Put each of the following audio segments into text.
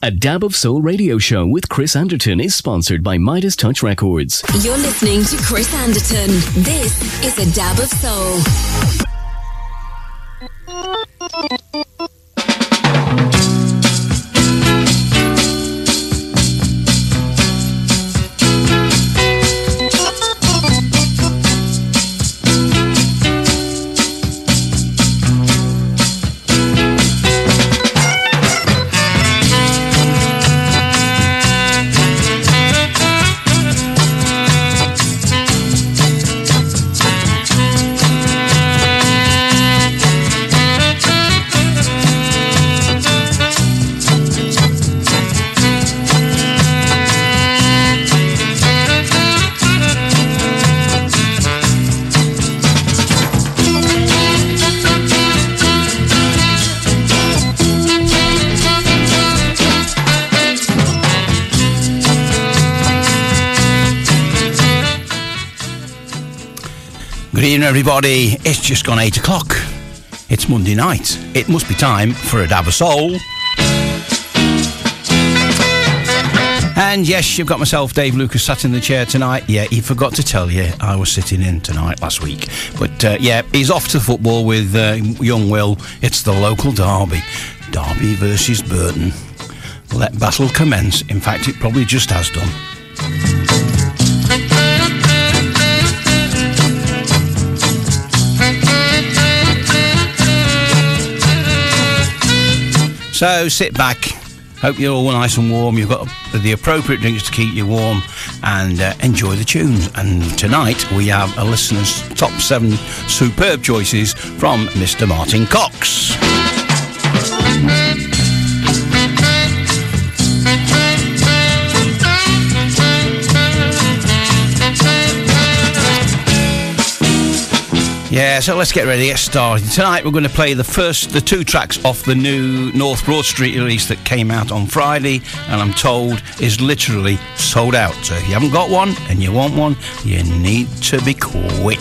A Dab of Soul radio show with Chris Anderton is sponsored by Midas Touch Records. You're listening to Chris Anderton. This is a dab of soul. Everybody. It's just gone eight o'clock. It's Monday night. It must be time for a dab of soul. And yes, you've got myself, Dave Lucas, sat in the chair tonight. Yeah, he forgot to tell you I was sitting in tonight last week. But uh, yeah, he's off to football with uh, young Will. It's the local derby. Derby versus Burton. Let battle commence. In fact, it probably just has done. So sit back. Hope you're all nice and warm. You've got the appropriate drinks to keep you warm and uh, enjoy the tunes. And tonight we have a listener's top seven superb choices from Mr. Martyn Cox. Yeah, so let's get ready to get started. Tonight we're going to play the first, the two tracks off the new North Broad Street release that came out on Friday, and I'm told is literally sold out. So if you haven't got one and you want one, you need to be quick.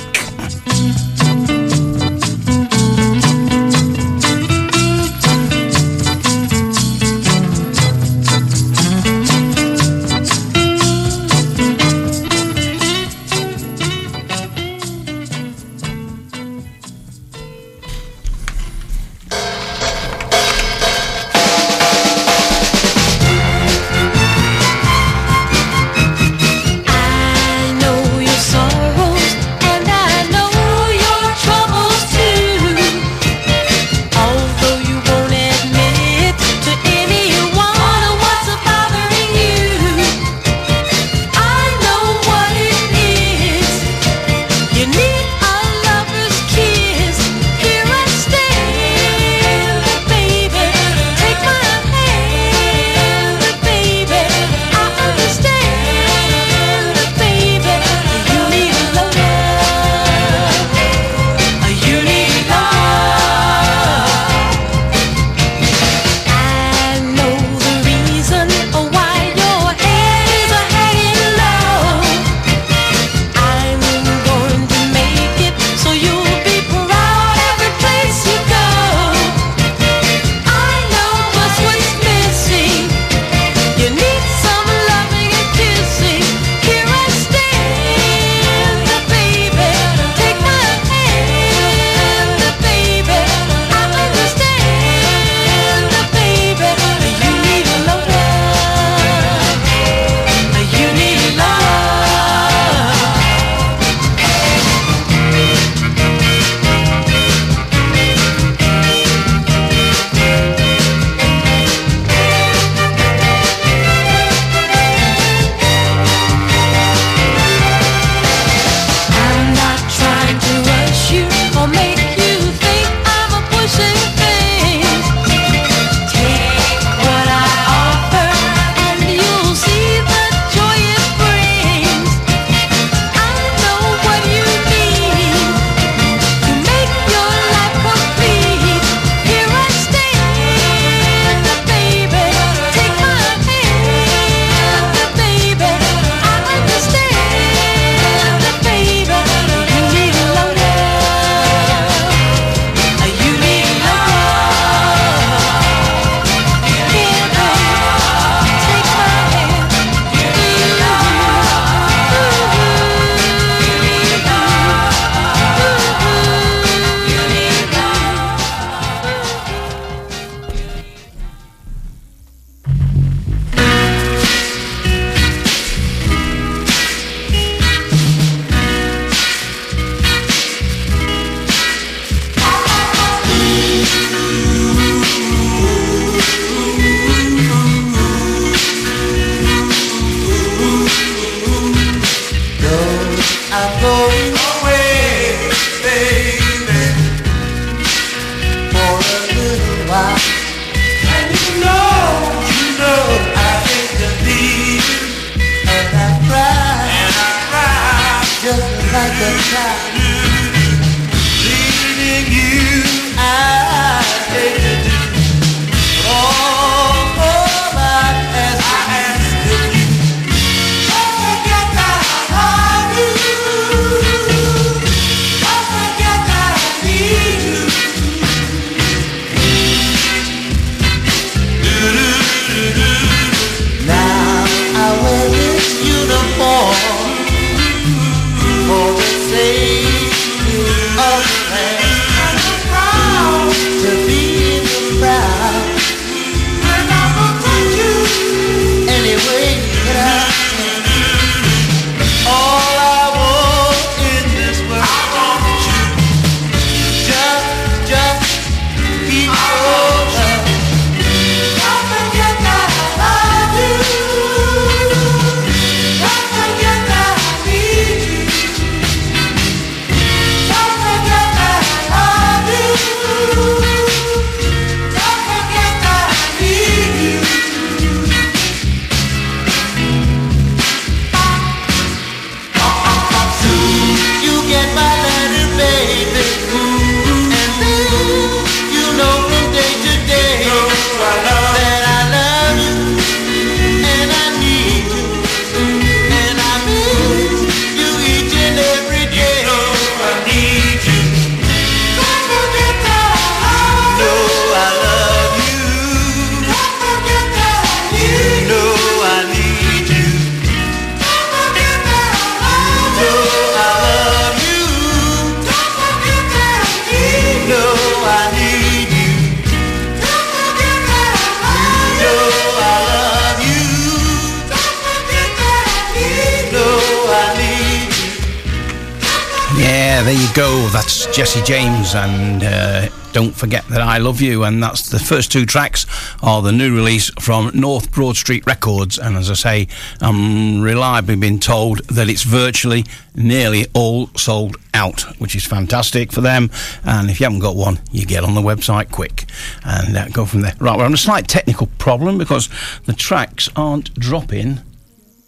Love you. And that's the first two tracks are the new release from North Broad Street Records. And as I say, I'm reliably been told that it's virtually nearly all sold out, which is fantastic for them. And if you haven't got one, you get on the website quick and uh, go from there. Right, we're on a slight technical problem because the tracks aren't dropping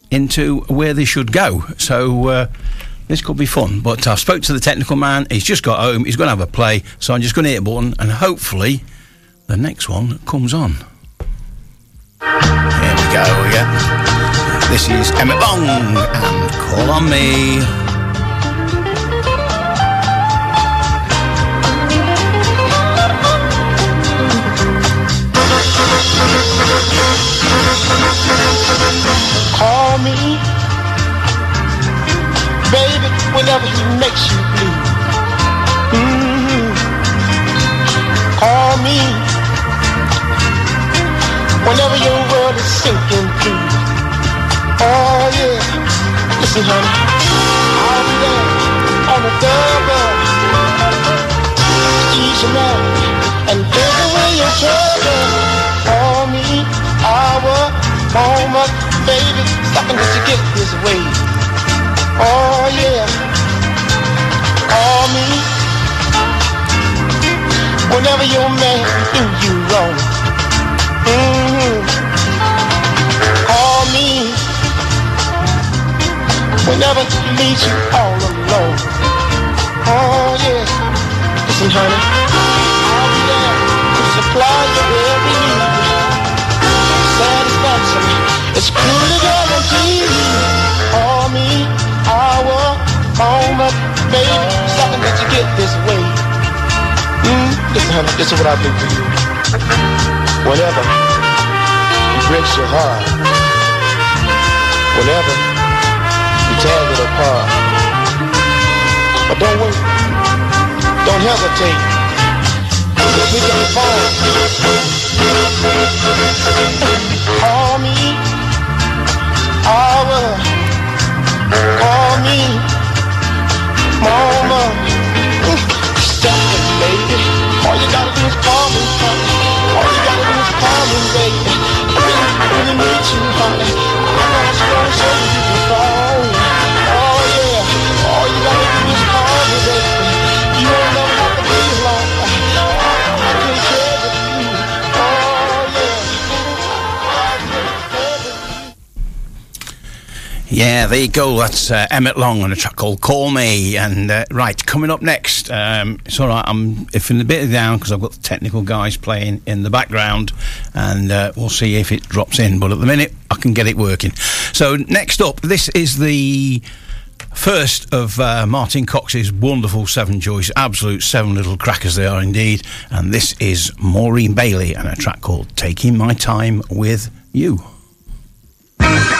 into where they should go. So. Uh, this could be fun. But I've spoke to the technical man. He's just got home. He's going to have a play. So I'm just going to hit a button and hopefully the next one comes on. Here we go. Yeah. This is Emmett Long and Call on Me. Call me whenever he makes you blue. Mm-hmm. Call me whenever your world is sinking through. Oh yeah, listen, honey, I'll be there on the double, each and every, and take away your trouble. Call me, hour, moment, baby, and let you get this way. Oh yeah, call me whenever your man do you wrong. Mm-hmm. Call me whenever he you all alone. Oh yeah, listen, honey, I'll be there to supply every need. Satisfaction, it's me moment, baby, something that you get this way. Mm, listen, honey, this is what I do for you. Whenever he breaks your heart, whenever he tears it apart, but don't wait, don't hesitate. We can fall. Call me, I will. Call me, mama. Something, baby. All you gotta do is call me, honey. All you gotta do is call me, baby. I really, need you, honey. I'm not strong, so you can yeah. There you go. That's uh, Emmett Long on a track called "Call Me." And uh, right, coming up next, um, it's all right. I'm if in a bit down because I've got the technical guys playing in the background, and uh, we'll see if it drops in. But at the minute, I can get it working. So next up, this is the first of uh, Martyn Cox's wonderful seven joys, absolute seven little crackers they are indeed. And this is Maureen Bailey and a track called "Taking My Time with You." You'll start feeling tired down. Then you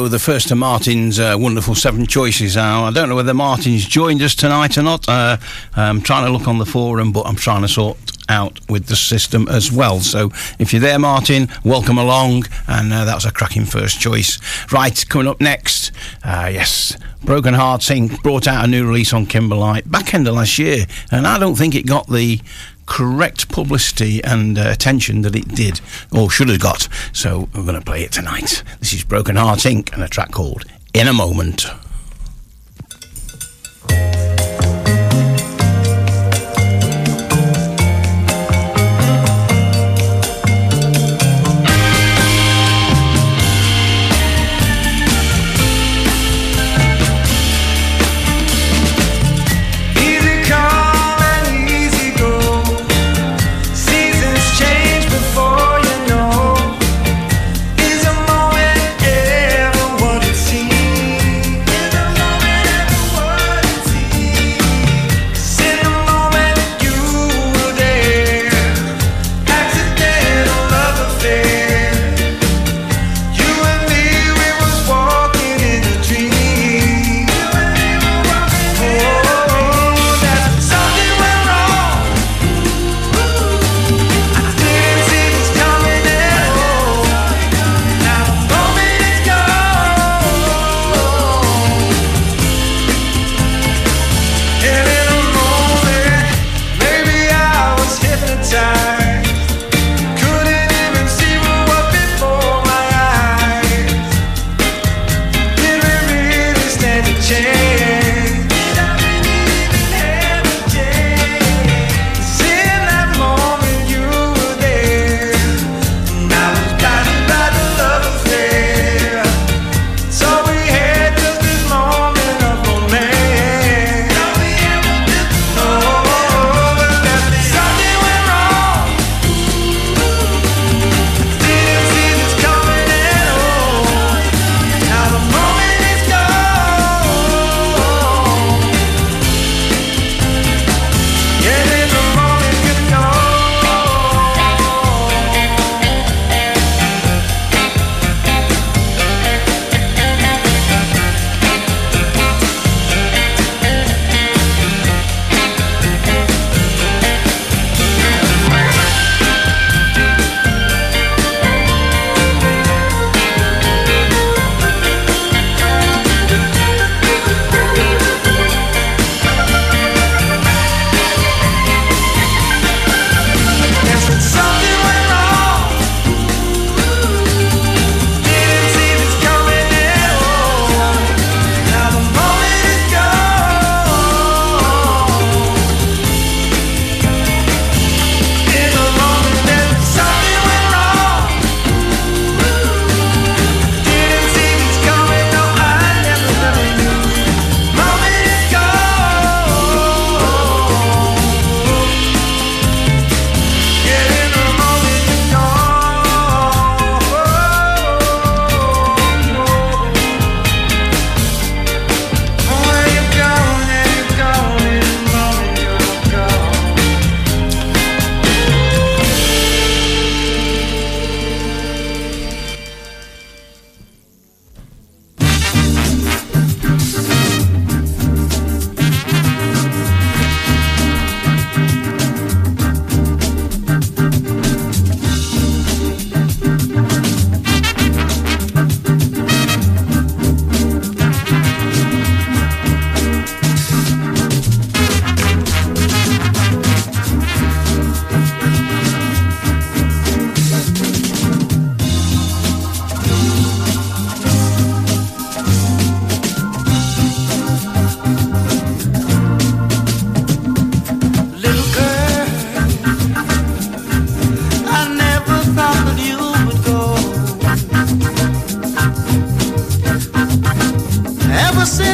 Go. The first of Martyn's uh, wonderful seven choices. Now, I don't know whether Martyn's joined us tonight or not. Uh, I'm trying to look on the forum, but I'm trying to sort out with the system as well. So if you're there, Martyn, welcome along. And uh, that was a cracking first choice. Right, coming up next, uh, yes, Broken Hearts Inc. brought out a new release on Kimberlite back end of last year, and I don't think it got the correct publicity and uh, attention that it did or should have got. So we're going to play it tonight. This is Broken Heart Inc. and a track called In a Moment.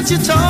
You told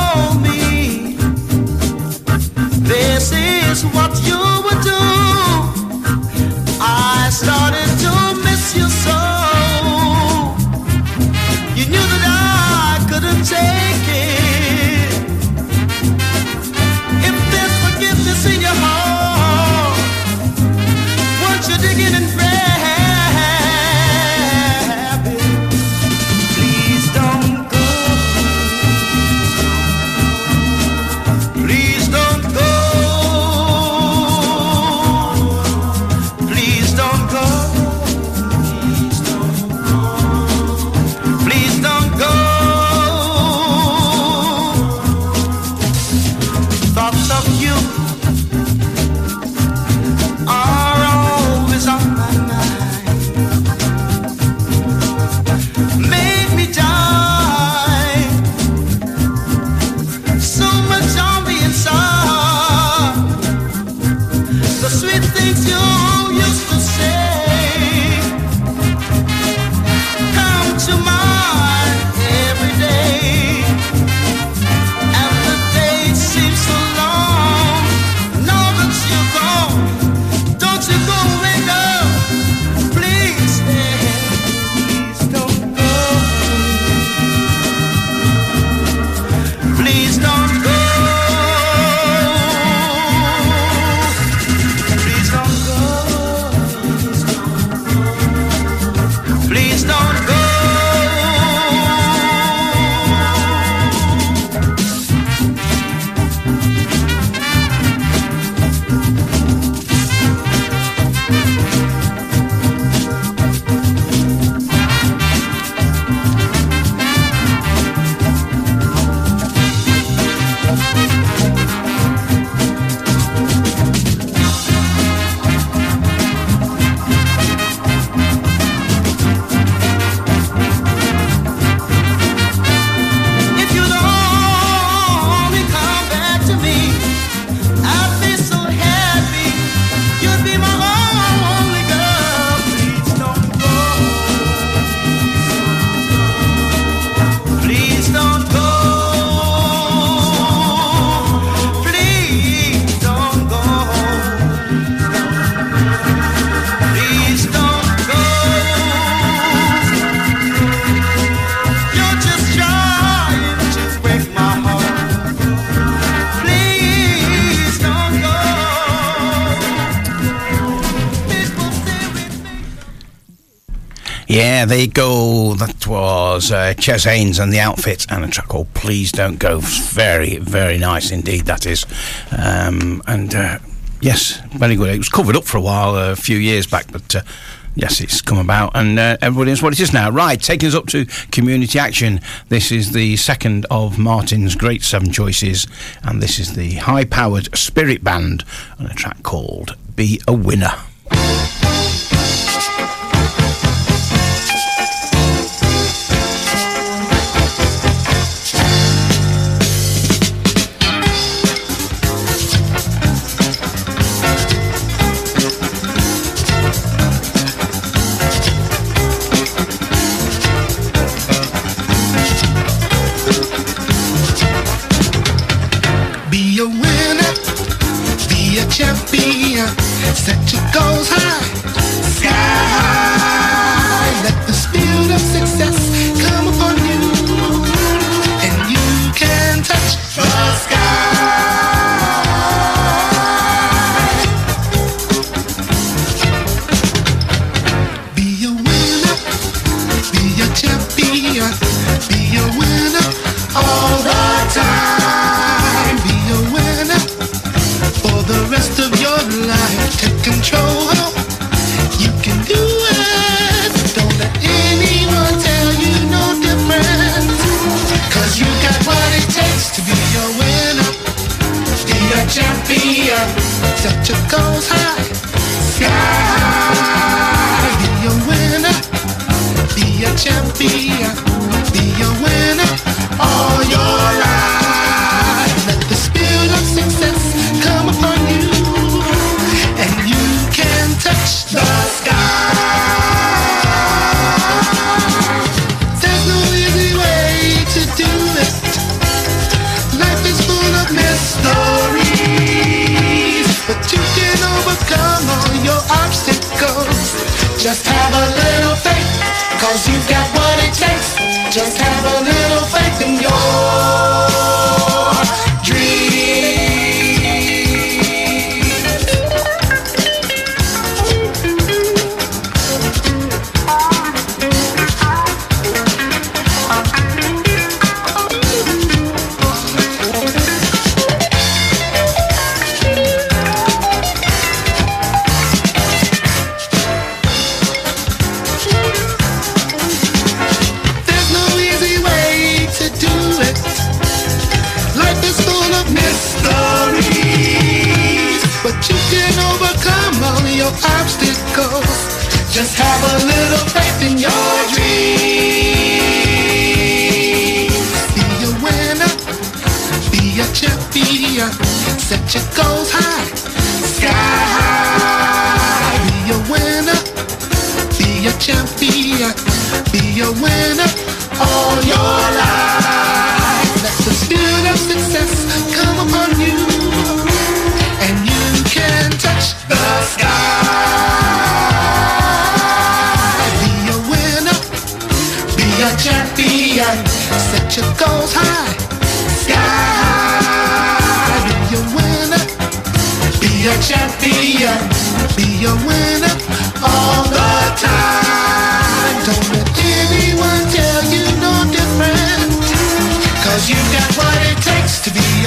they go. That was uh, Ches Haynes and the Outfits, and a track called oh, "Please Don't Go." Very, very nice indeed. That is, um, and uh, yes, very good. It was covered up for a while a few years back, but. Uh, Yes, it's come about, and uh, everybody knows what it is now. Right, taking us up to community action. This is the second of Martyn's great seven choices, and this is the high powered spirit band on a track called Be a Winner.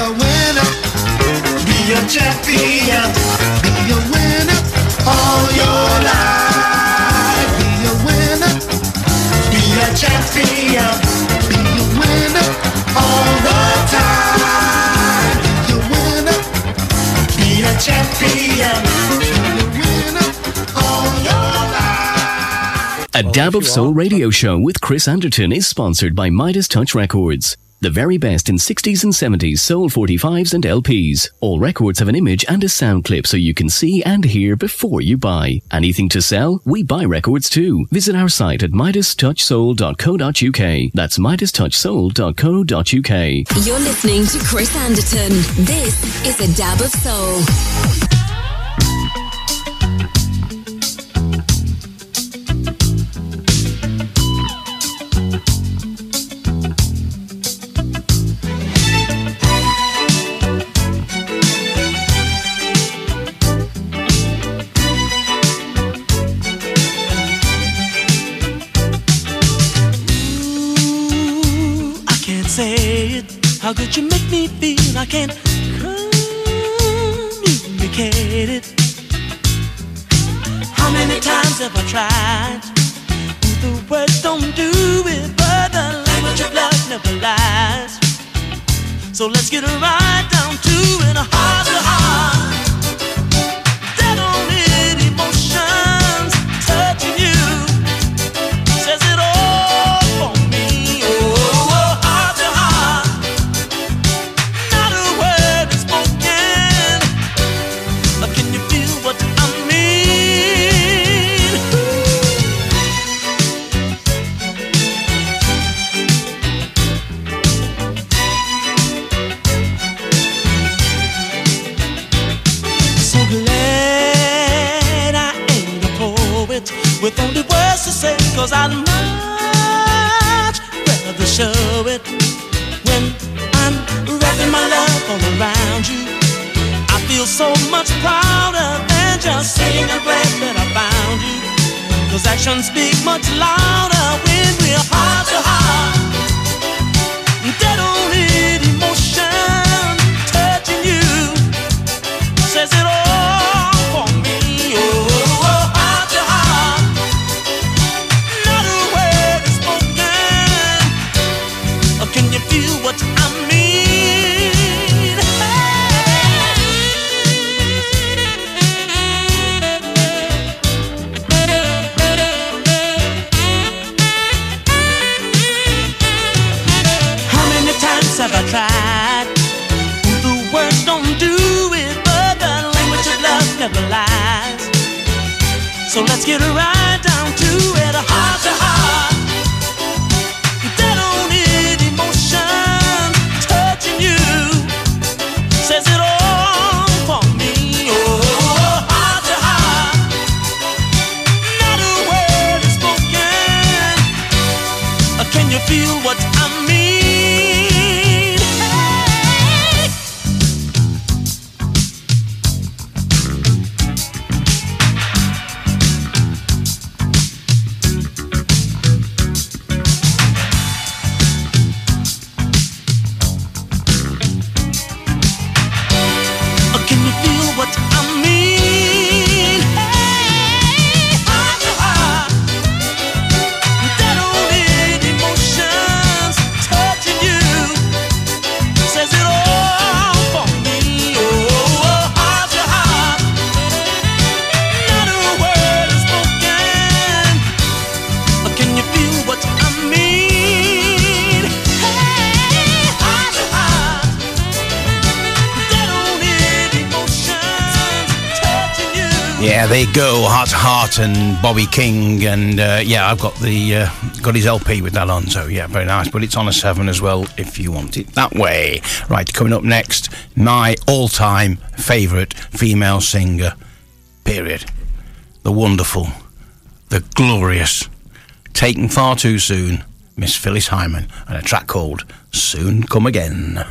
A winner. Be a champion. Be a winner all your life. Be a winner. Be a champion. Be a winner all the time. Be a winner. Be a champion. A Dab of Soul radio show with Chris Anderton is sponsored by Midas Touch Records. The very best in 60s and 70s soul 45s and LPs. All records have an image and a sound clip so you can see and hear before you buy. Anything to sell? We buy records too. Visit our site at midastouchsoul.co.uk. That's midastouchsoul.co.uk. You're listening to Chris Anderton. This is a dab of soul. How could you make me feel? I can't communicate it. How many times have I tried? The words don't do it, but the language of love never lies. So let's get right down to it, heart to heart. Cause I'd much rather show it when I'm wrapping my love all around you. I feel so much prouder than just saying I'm glad that I found you. Cause actions speak much louder when we're heart to heart. So let's get right down to it, heart to heart. Emotion touching you says it all for me. Oh, heart to heart. Not a word is spoken. Can you feel what I mean? Go. Heart to Heart and Bobby King, and uh, yeah, I've got the uh, got his LP with that on. So yeah, very nice. But it's on a seven as well if you want it that way. Right, coming up next, my all-time favourite female singer. Period. The wonderful, the glorious, taken far too soon, Miss Phyllis Hyman, and a track called "Soon Come Again."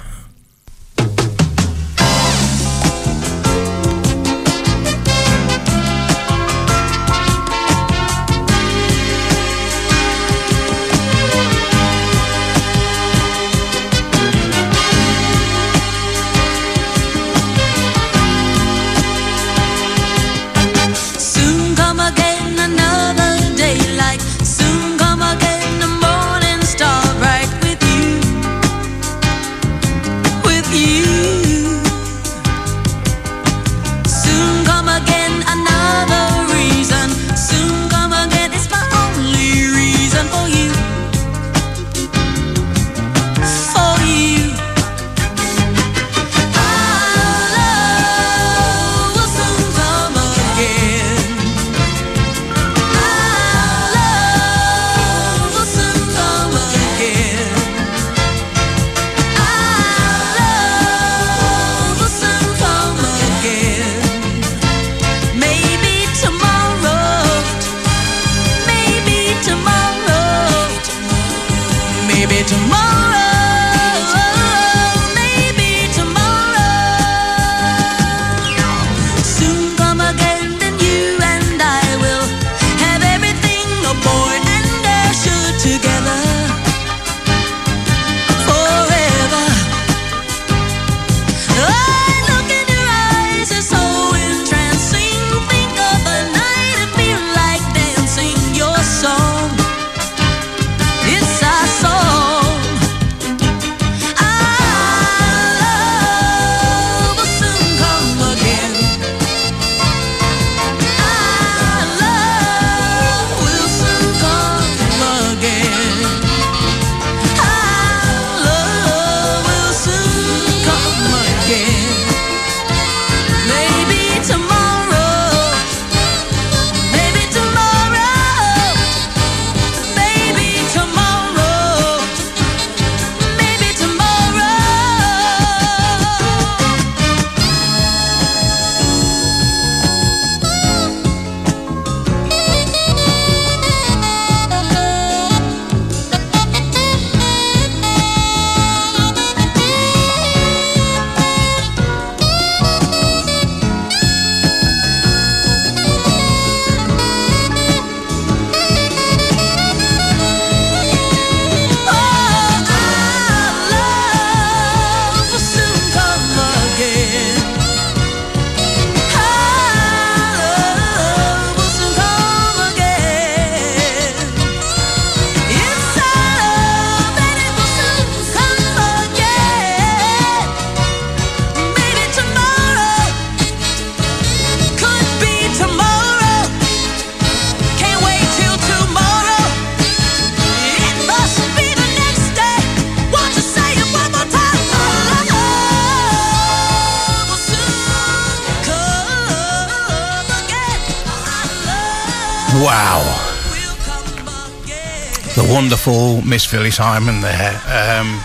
Miss Phyllis Hyman there. Um,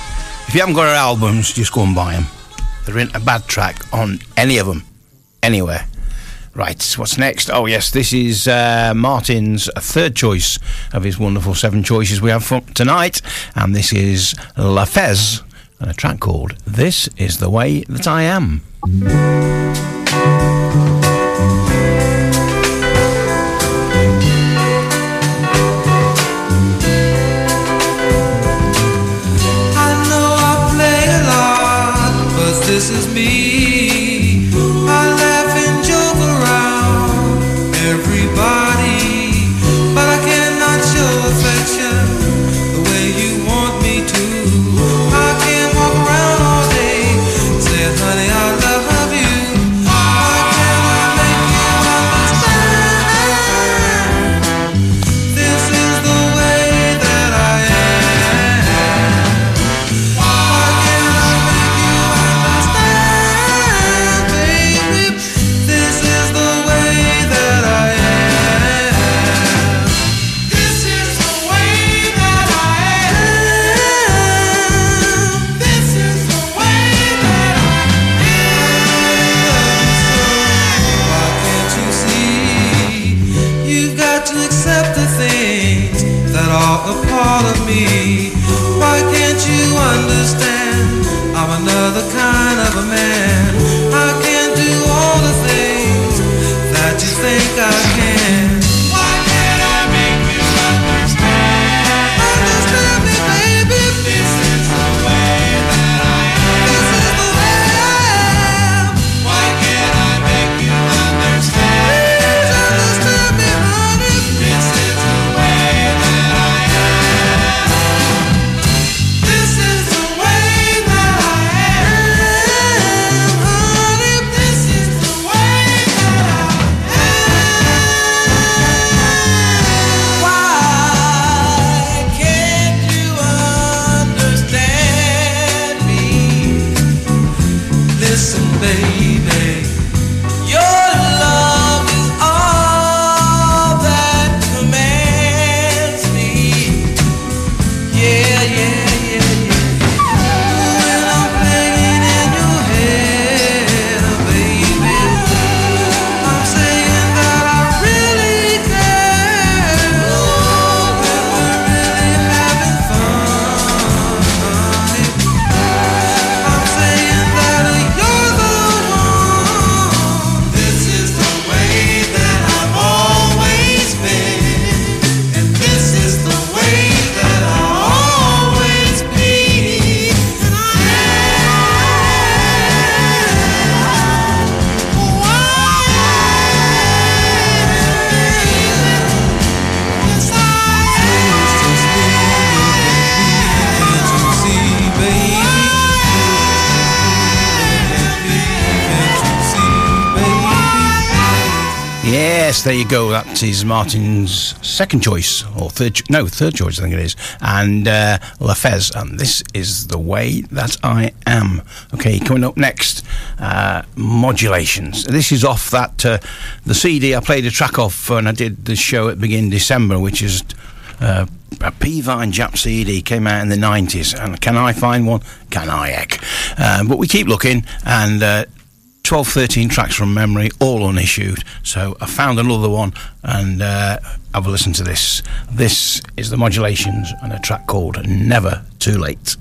if you haven't got her albums, just go and buy them. There isn't a bad track on any of them, anywhere. Right, what's next? Oh, yes, this is uh, Martyn's third choice of his wonderful seven choices we have for tonight. And this is La Fez, and a track called This Is the Way That I Am. there you go. That is Martyn's second choice, or third, no, third choice, I think it is, and uh, Lafez. And this is the way that I am. Okay, coming up next, uh, modulations. This is off that uh, the CD I played a track off, and I did the show at begin December, which is. Uh, a P Vine Jap CD came out in the 90s, and can I find one? Can I, Eck? Uh, but we keep looking, and uh, 12, 13 tracks from memory, all unissued. So I found another one and uh, have a listen to this. This is the Modulations and a track called Never Too Late.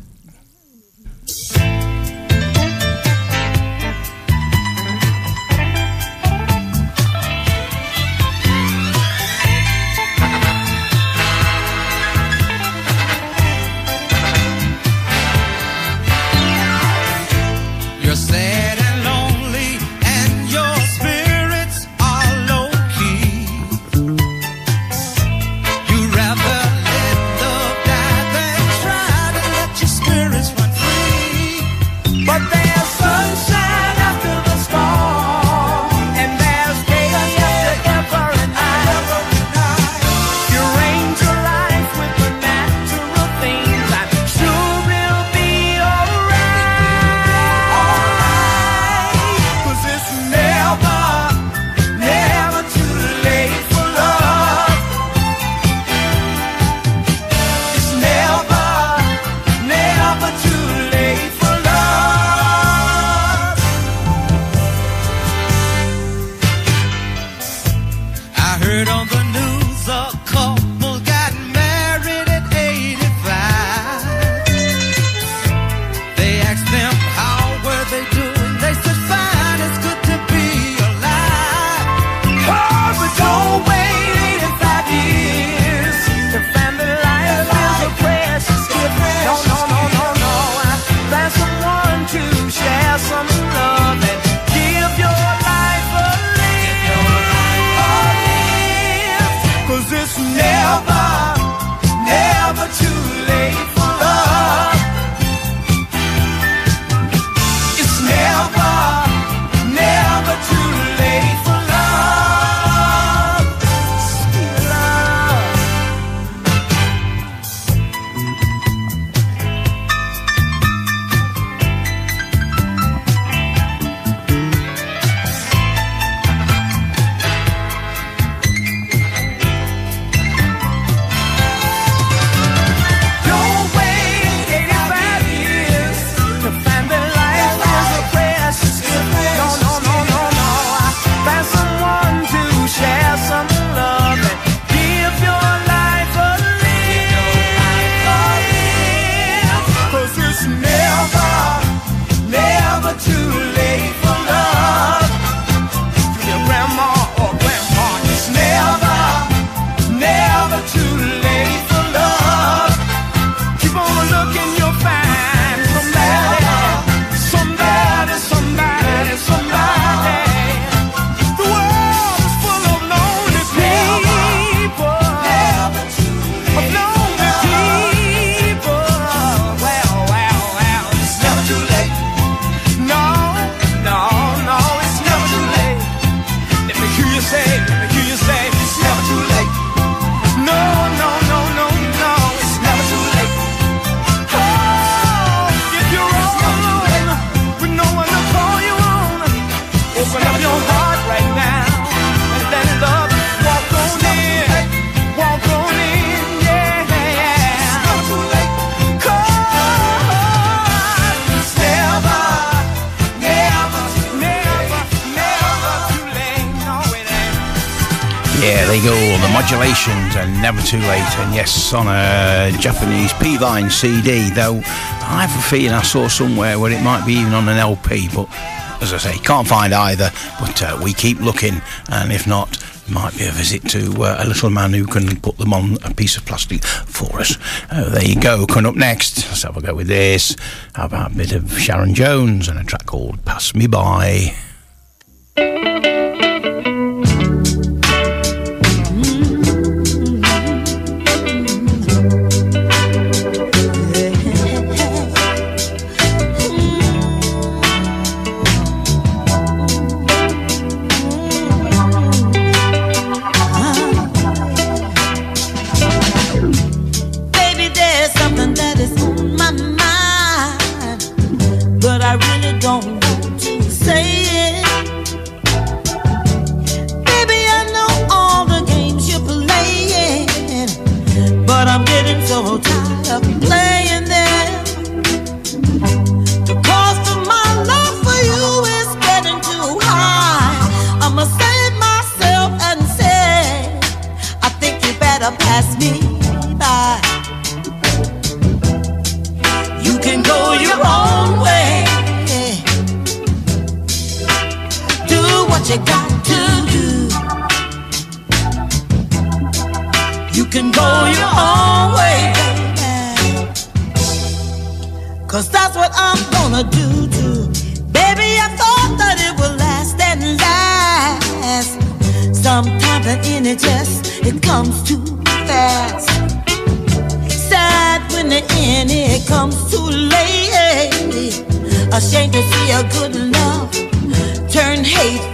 Too late. And yes, on a Japanese P Vine CD, though I have a feeling I saw somewhere where it might be even on an LP, but as I say, can't find either. But uh, we keep looking, and if not, might be a visit to uh, a little man who can put them on a piece of plastic for us. Uh, there you go. Coming up next, let's have a go with this. How about a bit of Sharon Jones and a track called Pass Me By. Ashamed to see a good love turn hateful.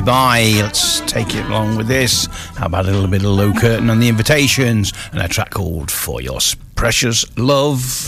Me By. Let's take it along with this. How about a little bit of Low Curtain on the invitations and a track called For Your Precious Love.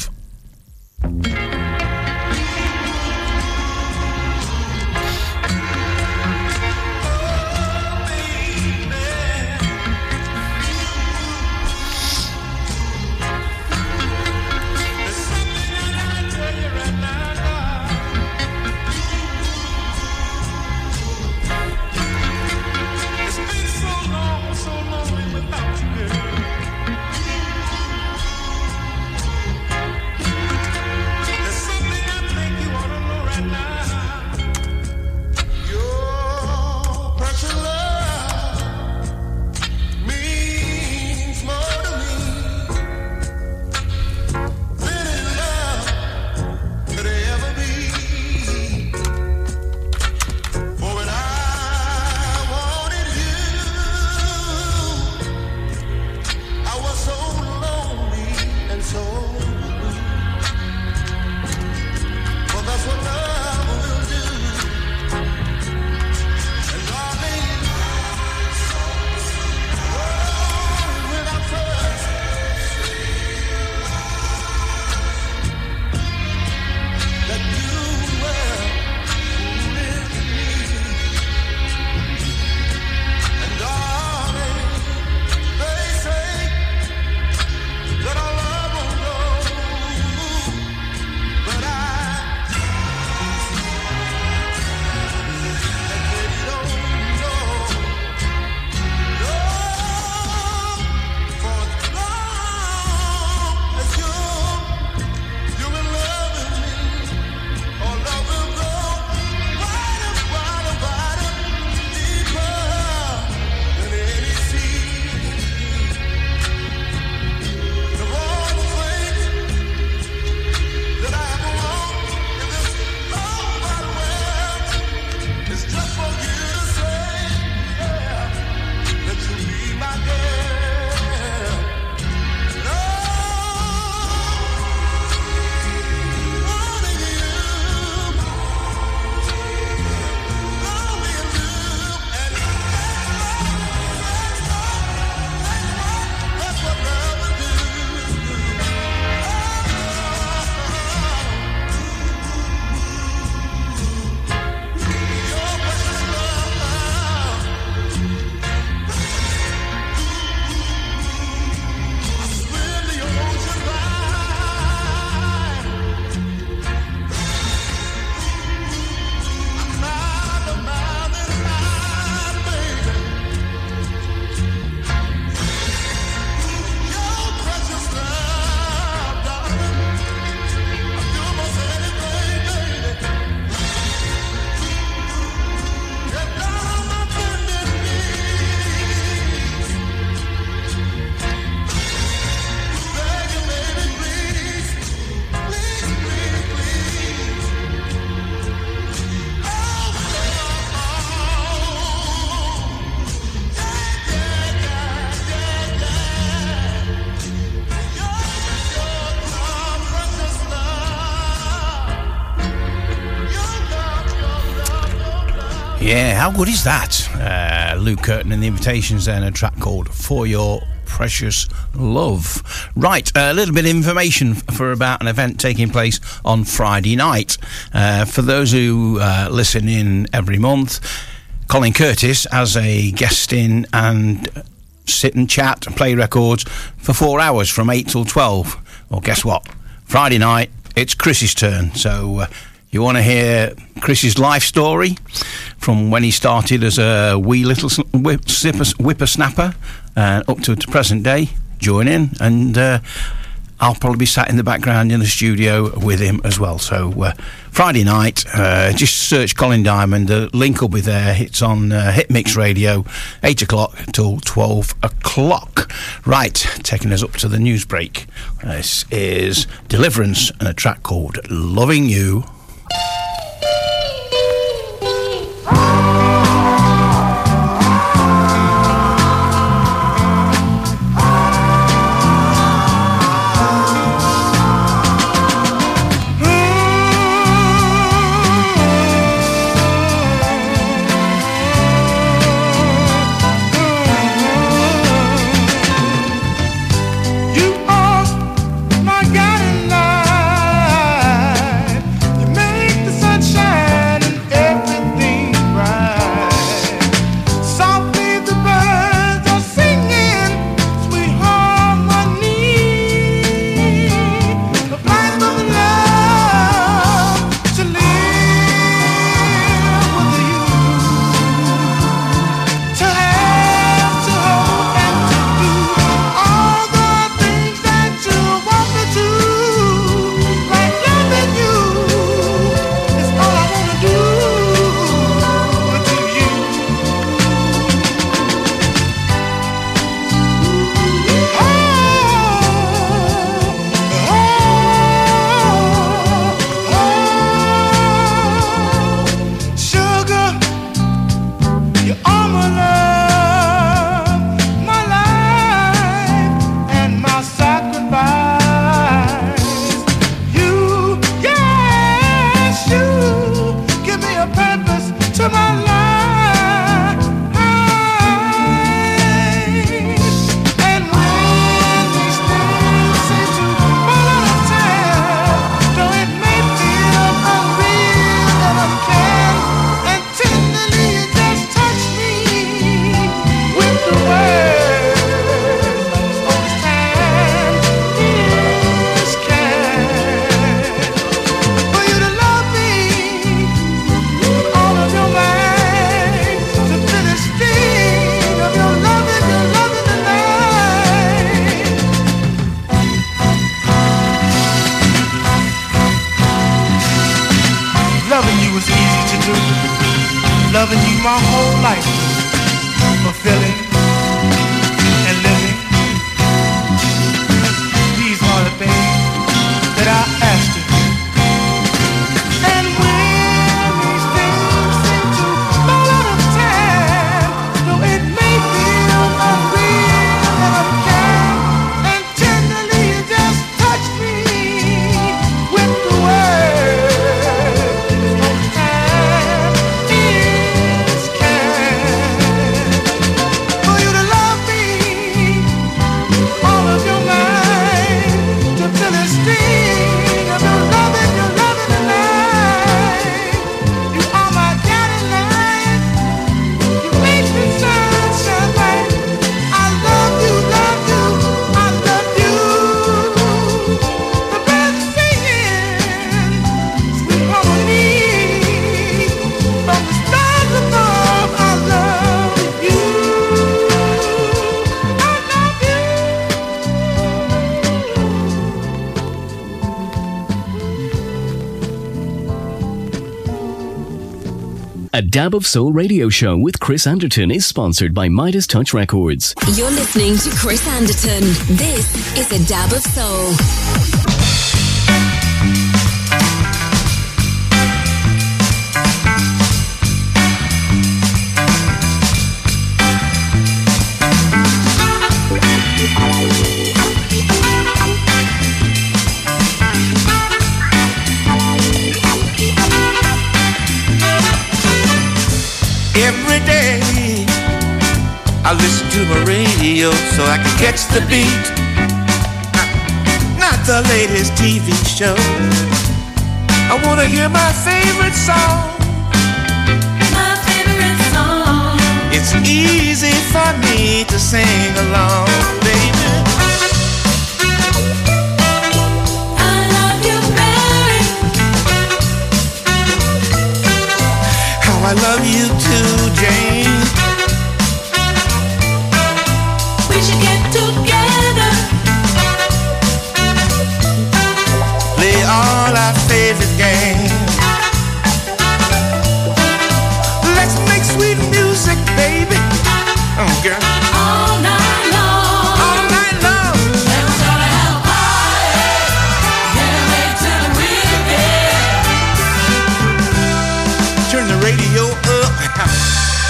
How good is that? Uh, Luke Curtin and the Invitations then, a track called For Your Precious Love. Right, a little bit of information for about an event taking place on Friday night. Uh, for those who uh, listen in every month, Colin Curtis as a guest in and sit and chat and play records for four hours from 8 till 12. Well, guess what? Friday night, it's Chris's turn. So uh, you want to hear Chris's life story from when he started as a wee little s- whip, zipper- whippersnapper uh, up to the present day? Join in and. Uh, I'll probably be sat in the background in the studio with him as well. So uh, Friday night, uh, just search Colin Diamond. The link will be there. It's on uh, Hit Mix Radio, eight o'clock till twelve o'clock. Right, taking us up to the news break. This is Deliverance and a track called "Loving You." You A Dab of Soul radio show with Chris Anderton is sponsored by Midas Touch Records. You're listening to Chris Anderton. This is a dab of soul. I listen to my radio so I can catch the beat. Not the latest TV show. I wanna hear my favorite song. My favorite song. It's easy for me to sing along, baby. I love you, Mary. How I love you too, Jane.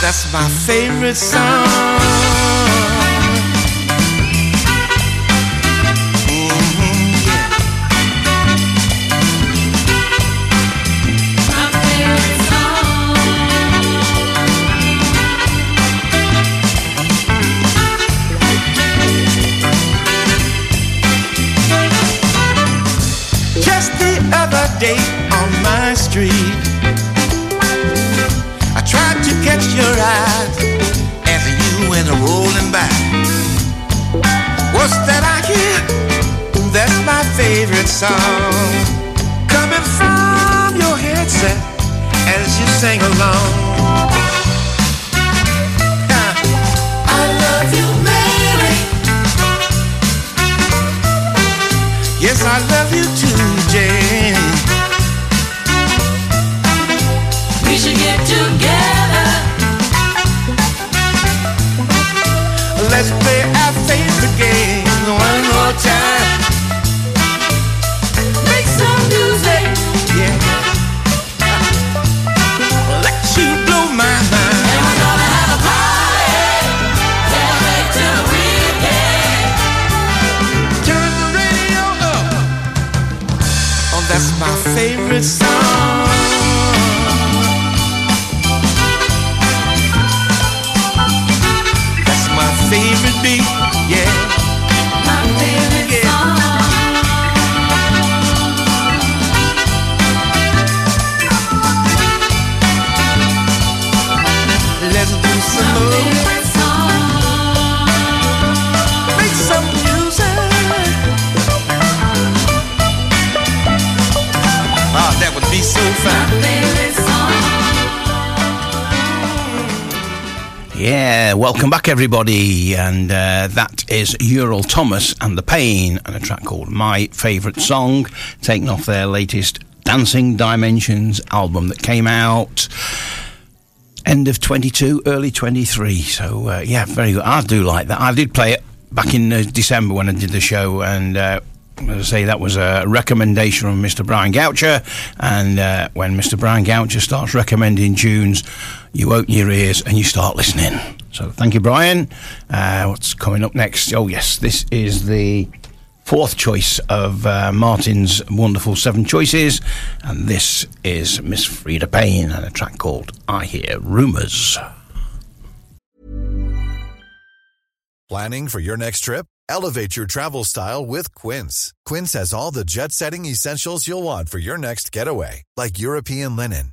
That's my favorite song. Day on my street, I tried to catch your eyes as you went rolling by. What's that I hear? That's my favorite song. Coming from your headset as you sing along. Welcome back, everybody. And uh, that is Ural Thomas and The Pain, and a track called My Favourite Song, taken off their latest Dancing Dimensions album that came out end of 22, early 23. So, uh, yeah, very good. I do like that. I did play it back in uh, December when I did the show, and uh, as I say, that was a recommendation from Mr. Brian Goucher. And uh, when Mr. Brian Goucher starts recommending tunes, you open your ears and you start listening. So, thank you, Brian. Uh, what's coming up next? Oh, yes, this is the fourth choice of uh, Martyn's wonderful seven choices, and this is Miss Freda Payne and a track called I Hear Rumours. Planning for your next trip? Elevate your travel style with Quince. Quince has all the jet setting essentials you'll want for your next getaway, like European linen,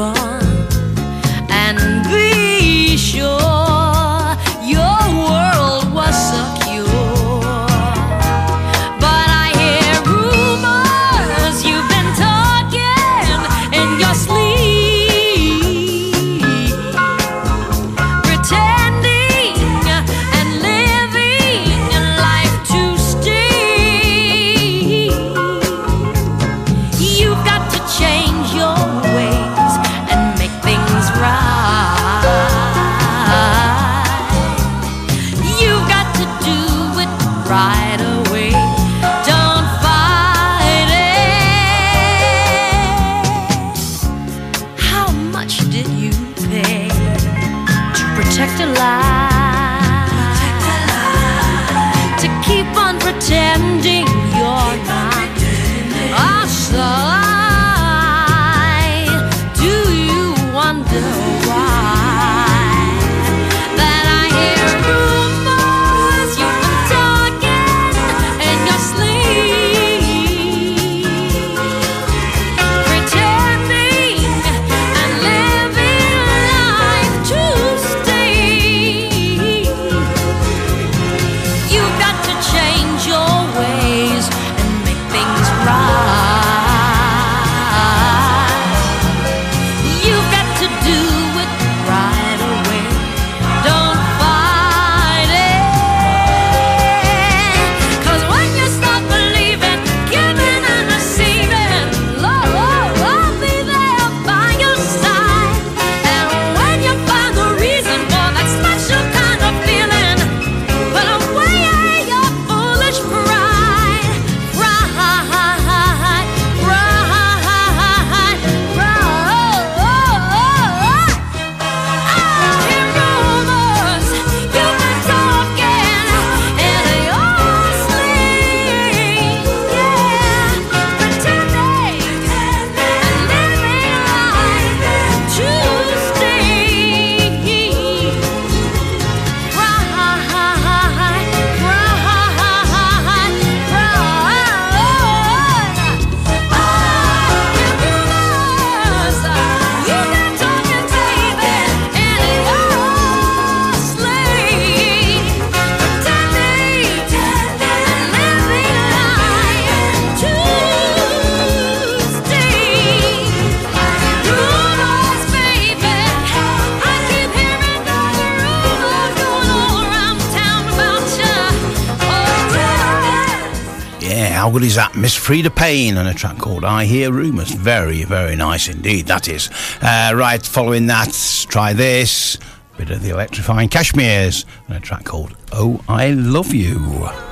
are Is at Miss Freda Payne and a track called I Hear Rumours. Very, very nice indeed, that is. Uh, right, following that, try this. Bit of the electrifying Cashmere's and a track called Oh, I Love You.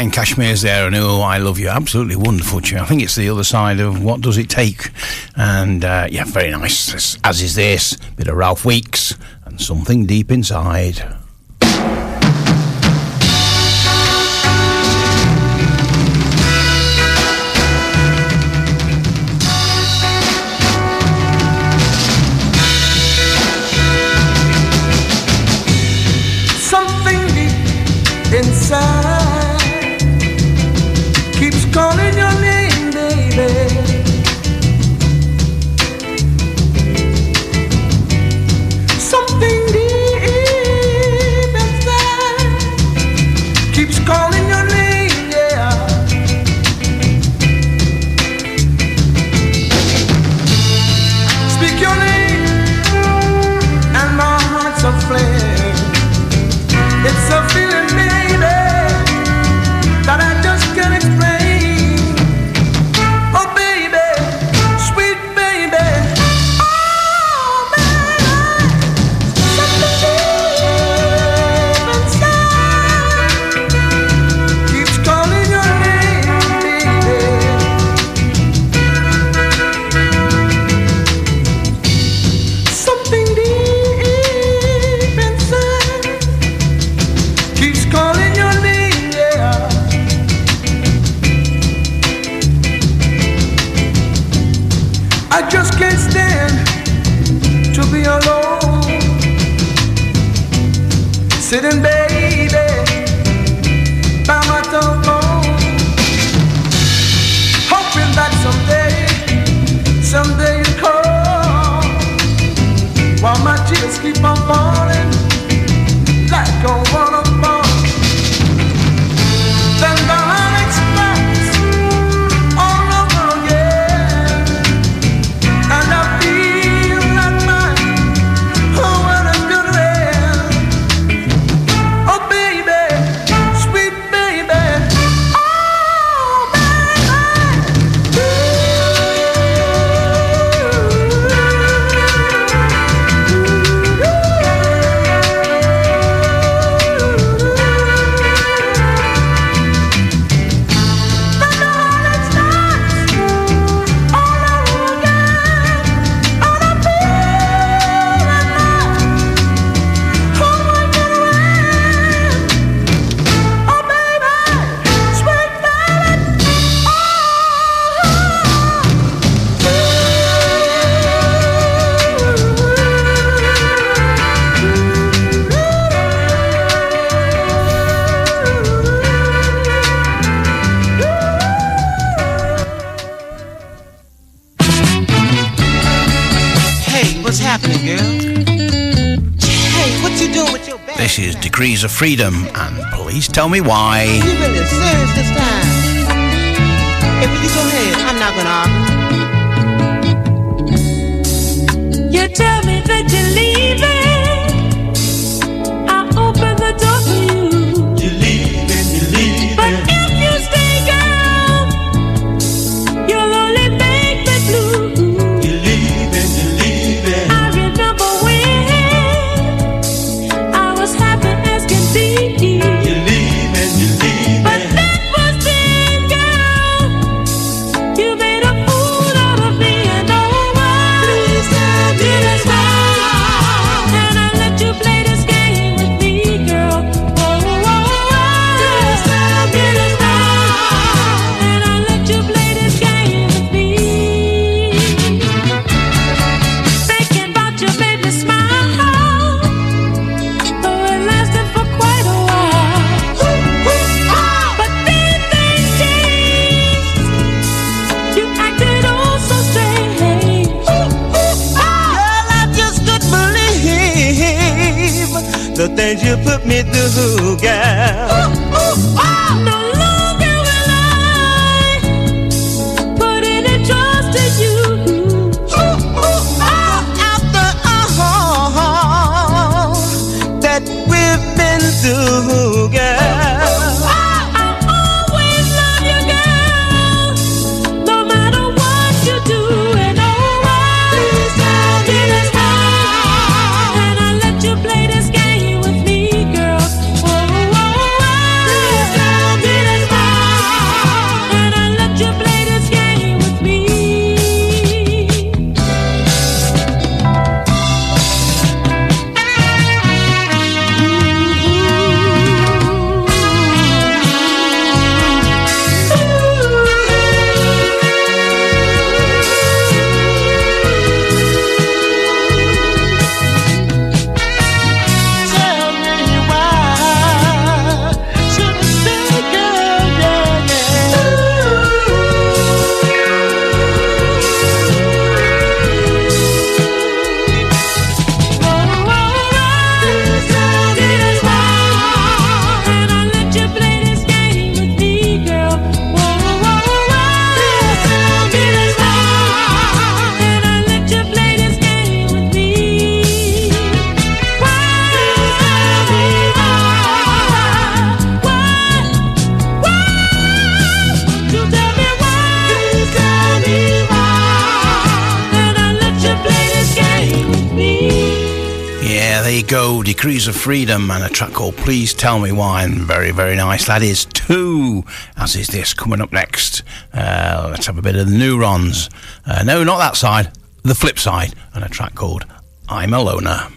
Brian Cashmere's there, and oh, I love you. Absolutely wonderful tune. I think it's the other side of What Does It Take? And uh, yeah, very nice. As is this bit of Ralph Weeks and something deep inside. alone. Sitting, baby, by my telephone. Hoping that someday, someday you call While my tears keep on falling. Degrees of Freedom, and please tell me why. You really serious this time? If you go ahead, I'm not gonna argue. The things you put me through, girl. Oh, oh, oh. No longer will I put any trust in you. After all uh-huh, that we've been through, girl. Freedom and a track called Please Tell Me Why. And very, very nice. That is two, as is this coming up next. Uh, let's have a bit of the neurons. Uh, no, not that side, the flip side. And a track called I'm a Loner.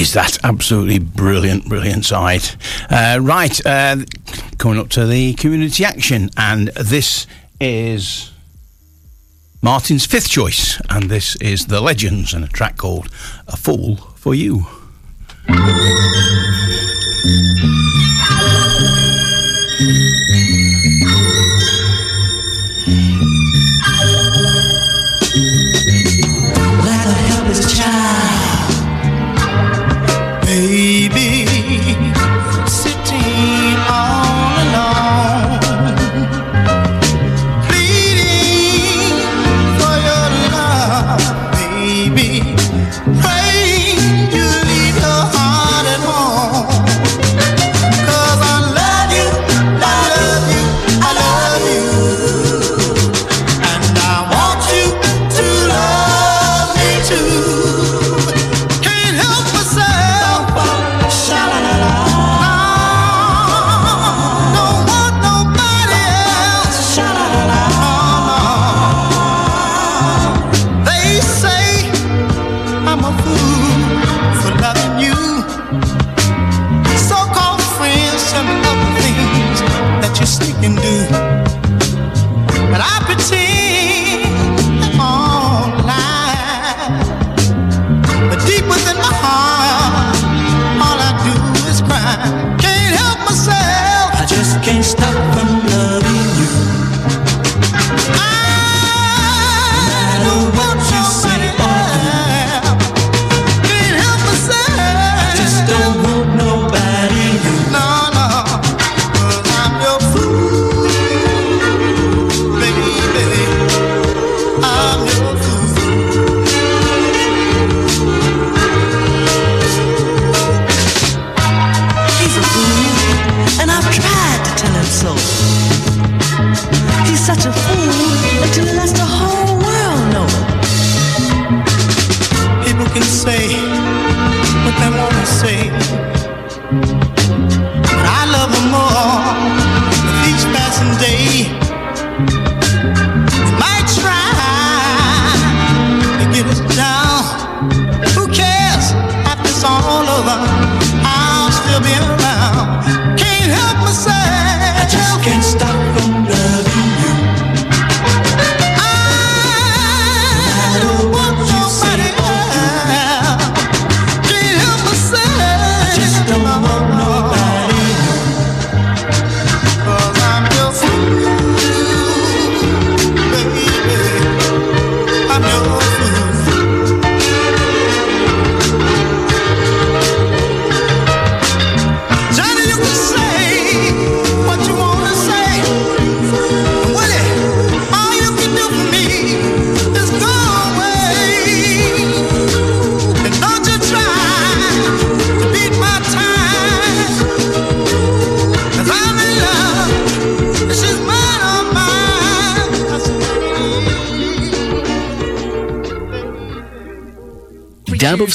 is that absolutely brilliant, brilliant side, Uh, right, uh, coming up to the community action, and this is Martyn's fifth choice, and this is The Legends and a track called A Fool for You.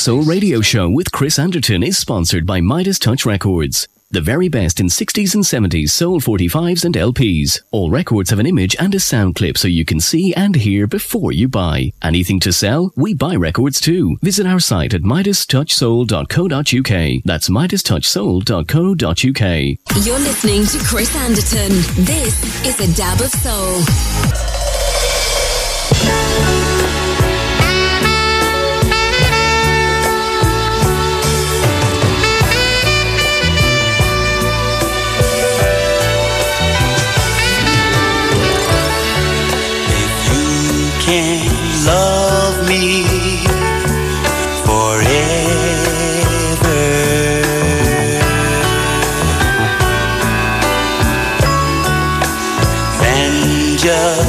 Soul Radio Show with Chris Anderton is sponsored by Midas Touch Records. The very best in 60s and 70s Soul 45s and LPs. All records have an image and a sound clip so you can see and hear before you buy. Anything to sell? We buy records too. Visit our site at MidasTouchSoul.co.uk. That's MidasTouchSoul.co.uk. You're listening to Chris Anderton. This is a dab of soul. can love me forever. than just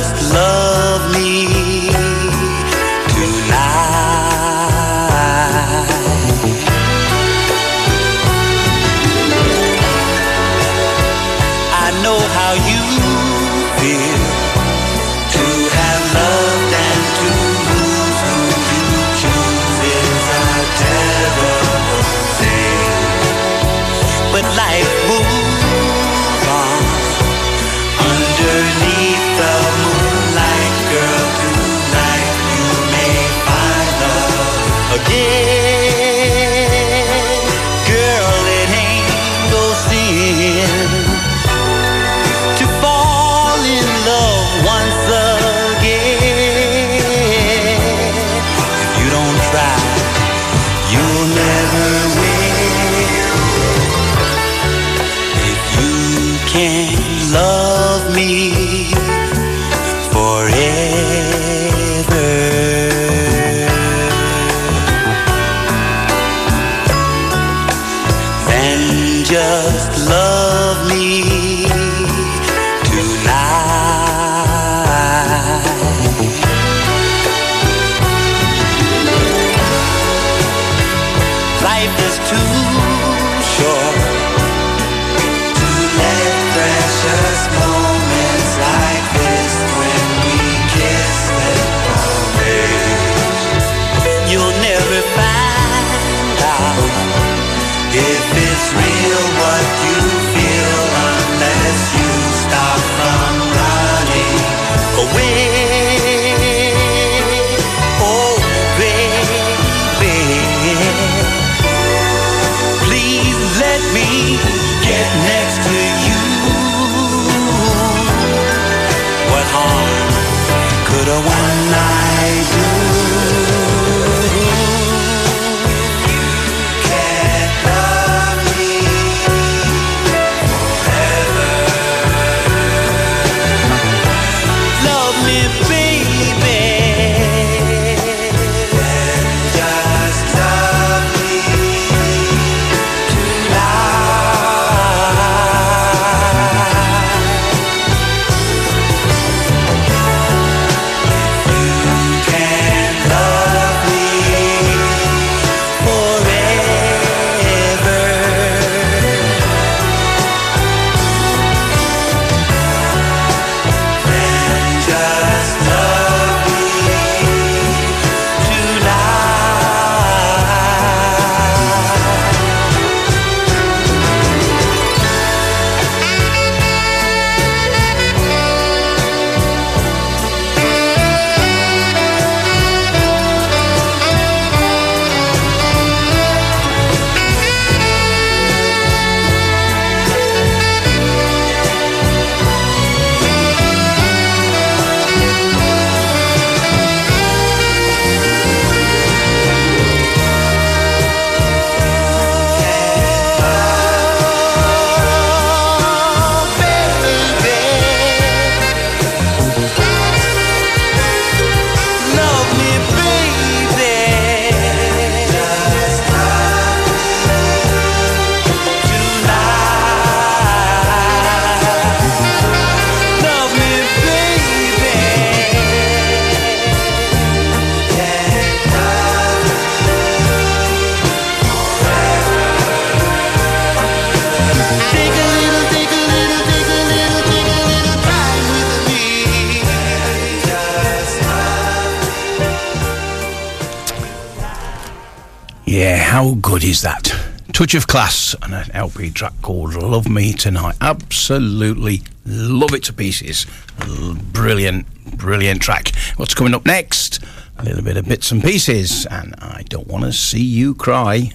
How good is that? Touch of Class and an LP track called Love Me Tonight. Absolutely love it to pieces. Brilliant, brilliant track. What's coming up next? A little bit of bits and pieces, and I don't want to see you cry.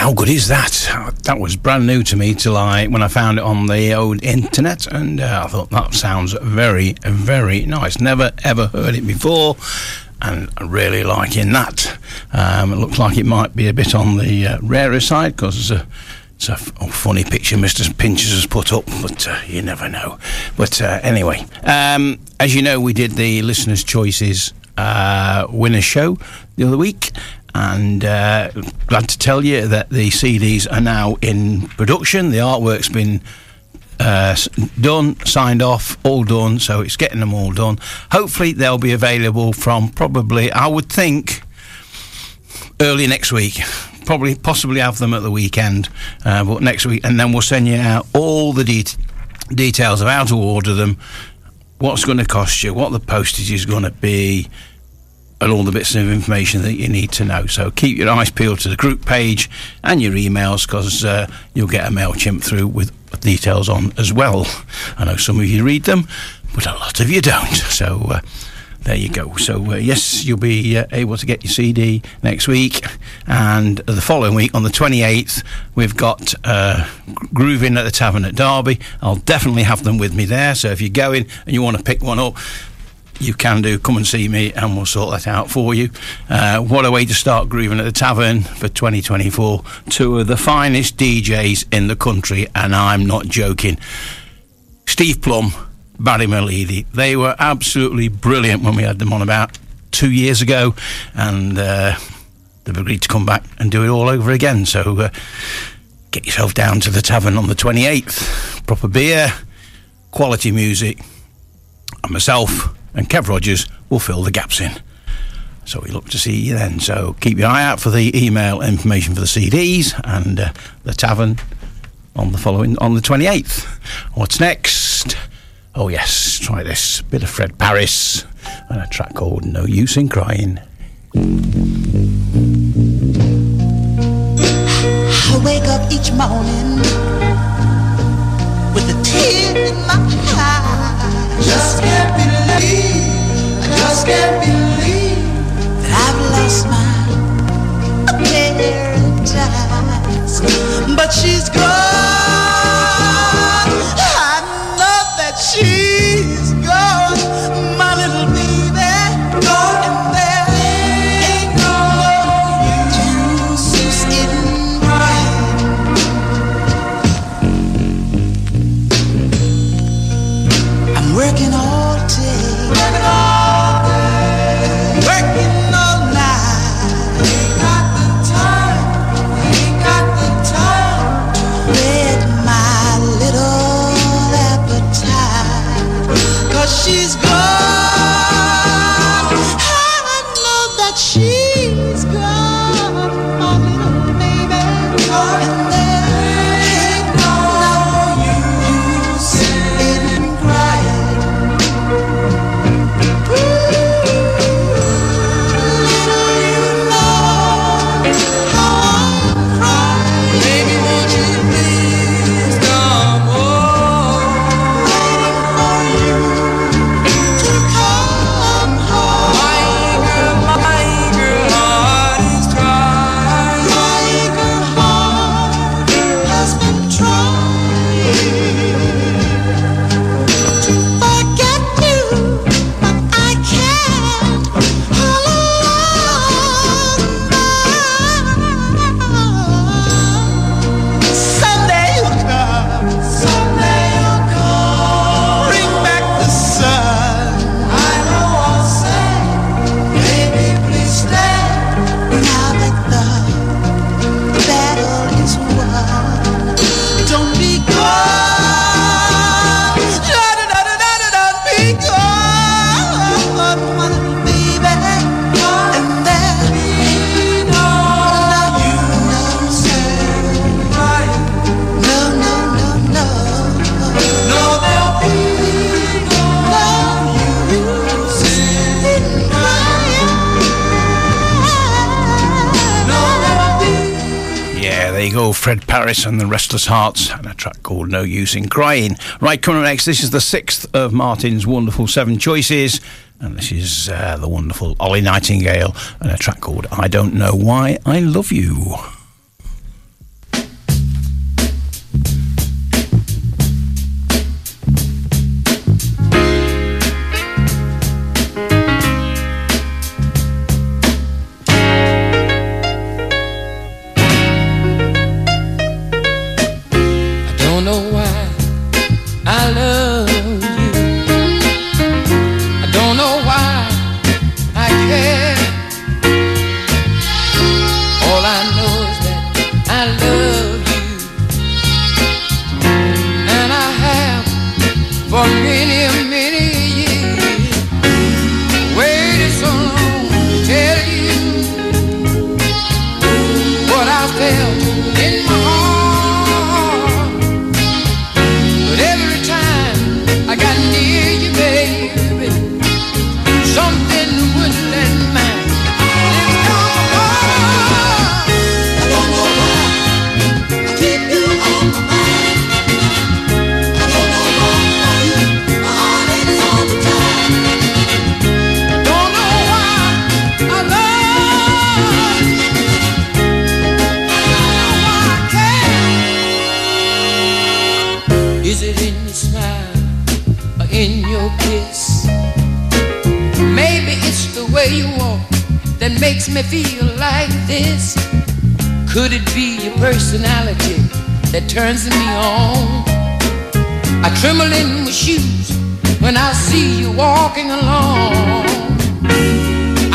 How good is that? That was brand new to me till I when I found it on the old internet, and uh, I thought that sounds very, very nice. Never ever heard it before, and really liking that. Um, it looks like it might be a bit on the uh, rarer side because it's a f- oh, funny picture Mr. Pinchers has put up, but uh, you never know. But uh, anyway, um, as you know, we did the listeners' choices uh, winner show the other week, and uh, glad to tell you that the CDs are now in production. The artwork's been uh, done, signed off, all done, so it's getting them all done. Hopefully, they'll be available from probably, I would think, early next week. Probably, possibly have them at the weekend, uh, but next week, and then we'll send you out all the det details of how to order them, what's going to cost you, what the postage is going to be, and all the bits of information that you need to know. So keep your eyes peeled to the group page and your emails because uh, you'll get a MailChimp through with details on as well. I know some of you read them, but a lot of you don't. So uh, there you go. So uh, yes, you'll be uh, able to get your CD next week, and the following week on the 28th, we've got uh, Grooving at the Tavern at Derby. I'll definitely have them with me there. So if you're going and you want to pick one up, you can do. Come and see me, and we'll sort that out for you. Uh, what a way to start grooving at the tavern for 2024. Two of the finest DJs in the country, and I'm not joking. Steve Plum, Barry Malidi, they were absolutely brilliant when we had them on about two years ago, and uh, they've agreed to come back and do it all over again. So uh, get yourself down to the tavern on the 28th. Proper beer, quality music, and myself and Kev Rogers will fill the gaps in. So we look to see you then. So keep your eye out for the email information for the CDs and uh, the tavern on the following on the 28th. What's next? Oh yes, try this bit of Fred Paris and a track called No Use in Crying. I wake up each morning with a tear in my eye. Just she's gone. Paris and the Restless Hearts, and a track called No Use in Crying. Right, coming up next, this is the sixth of Martyn's wonderful seven choices, and this is uh, the wonderful Ollie Nightingale, and a track called I Don't Know Why I Love You. in your kiss. Maybe it's the way you walk that makes me feel like this. Could it be your personality that turns me on? I tremble in my shoes when I see you walking along.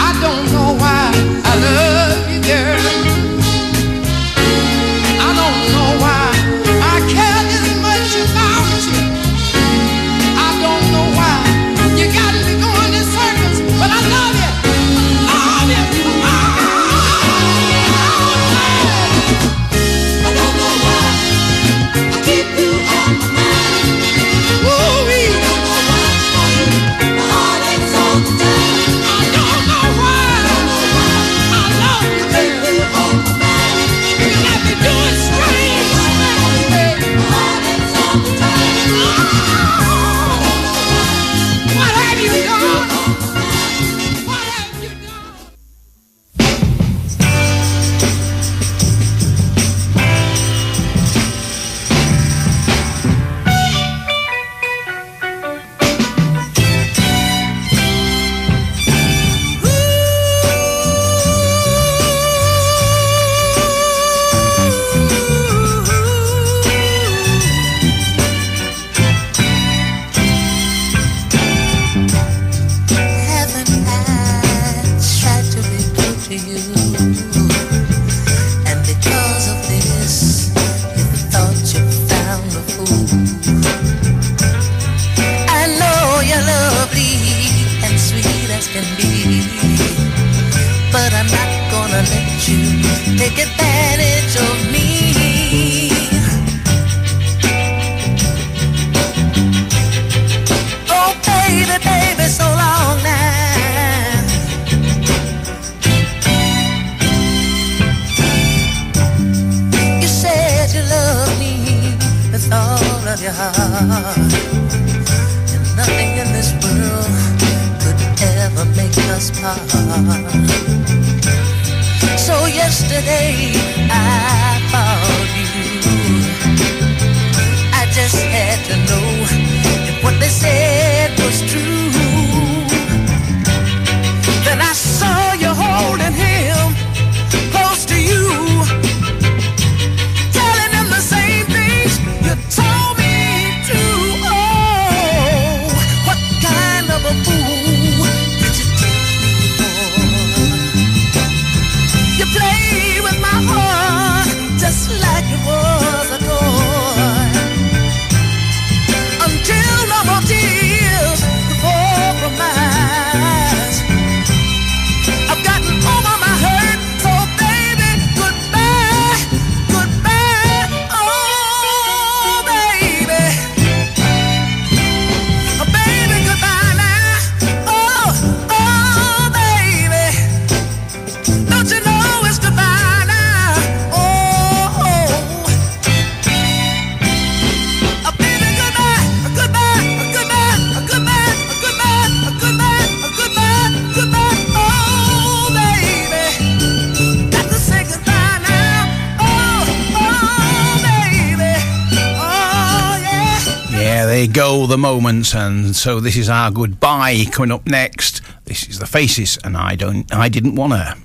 I don't know why I love you, girl. go the moments, and so this is our goodbye coming up next. This is the Faces, and I don't, I didn't wanna.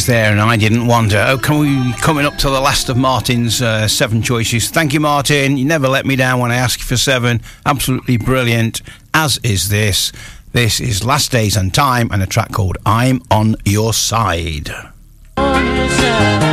Is there, and I didn't wonder. Oh, can we coming up to the last of Martyn's uh, seven choices? Thank you, Martyn. You never let me down when I ask you for seven. Absolutely brilliant. As is this. This is Last Days and Time, and a track called "I'm on Your Side." I'll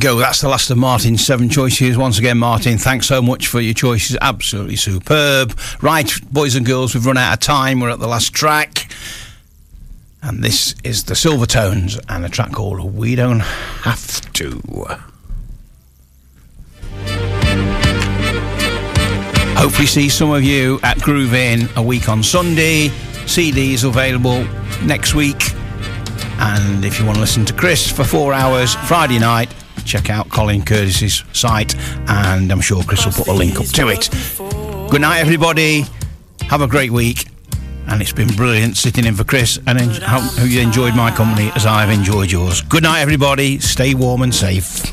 go. That's the last of Martyn's seven choices. Once again, Martyn, thanks so much for your choices. Absolutely superb. Right, boys and girls, we've run out of time. We're at the last track. And this is the Silvertones and a track called We Don't Have to. Hopefully, see some of you at Groove In a week on Sunday. CDs available next week. And if you want to listen to Chris for four hours Friday night, check out Colin Curtis's site, and I'm sure Chris will put a link up to it. Good night, everybody. Have a great week. And it's been brilliant sitting in for Chris, and en- hope you enjoyed my company as I've enjoyed yours. Good night, everybody. Stay warm and safe.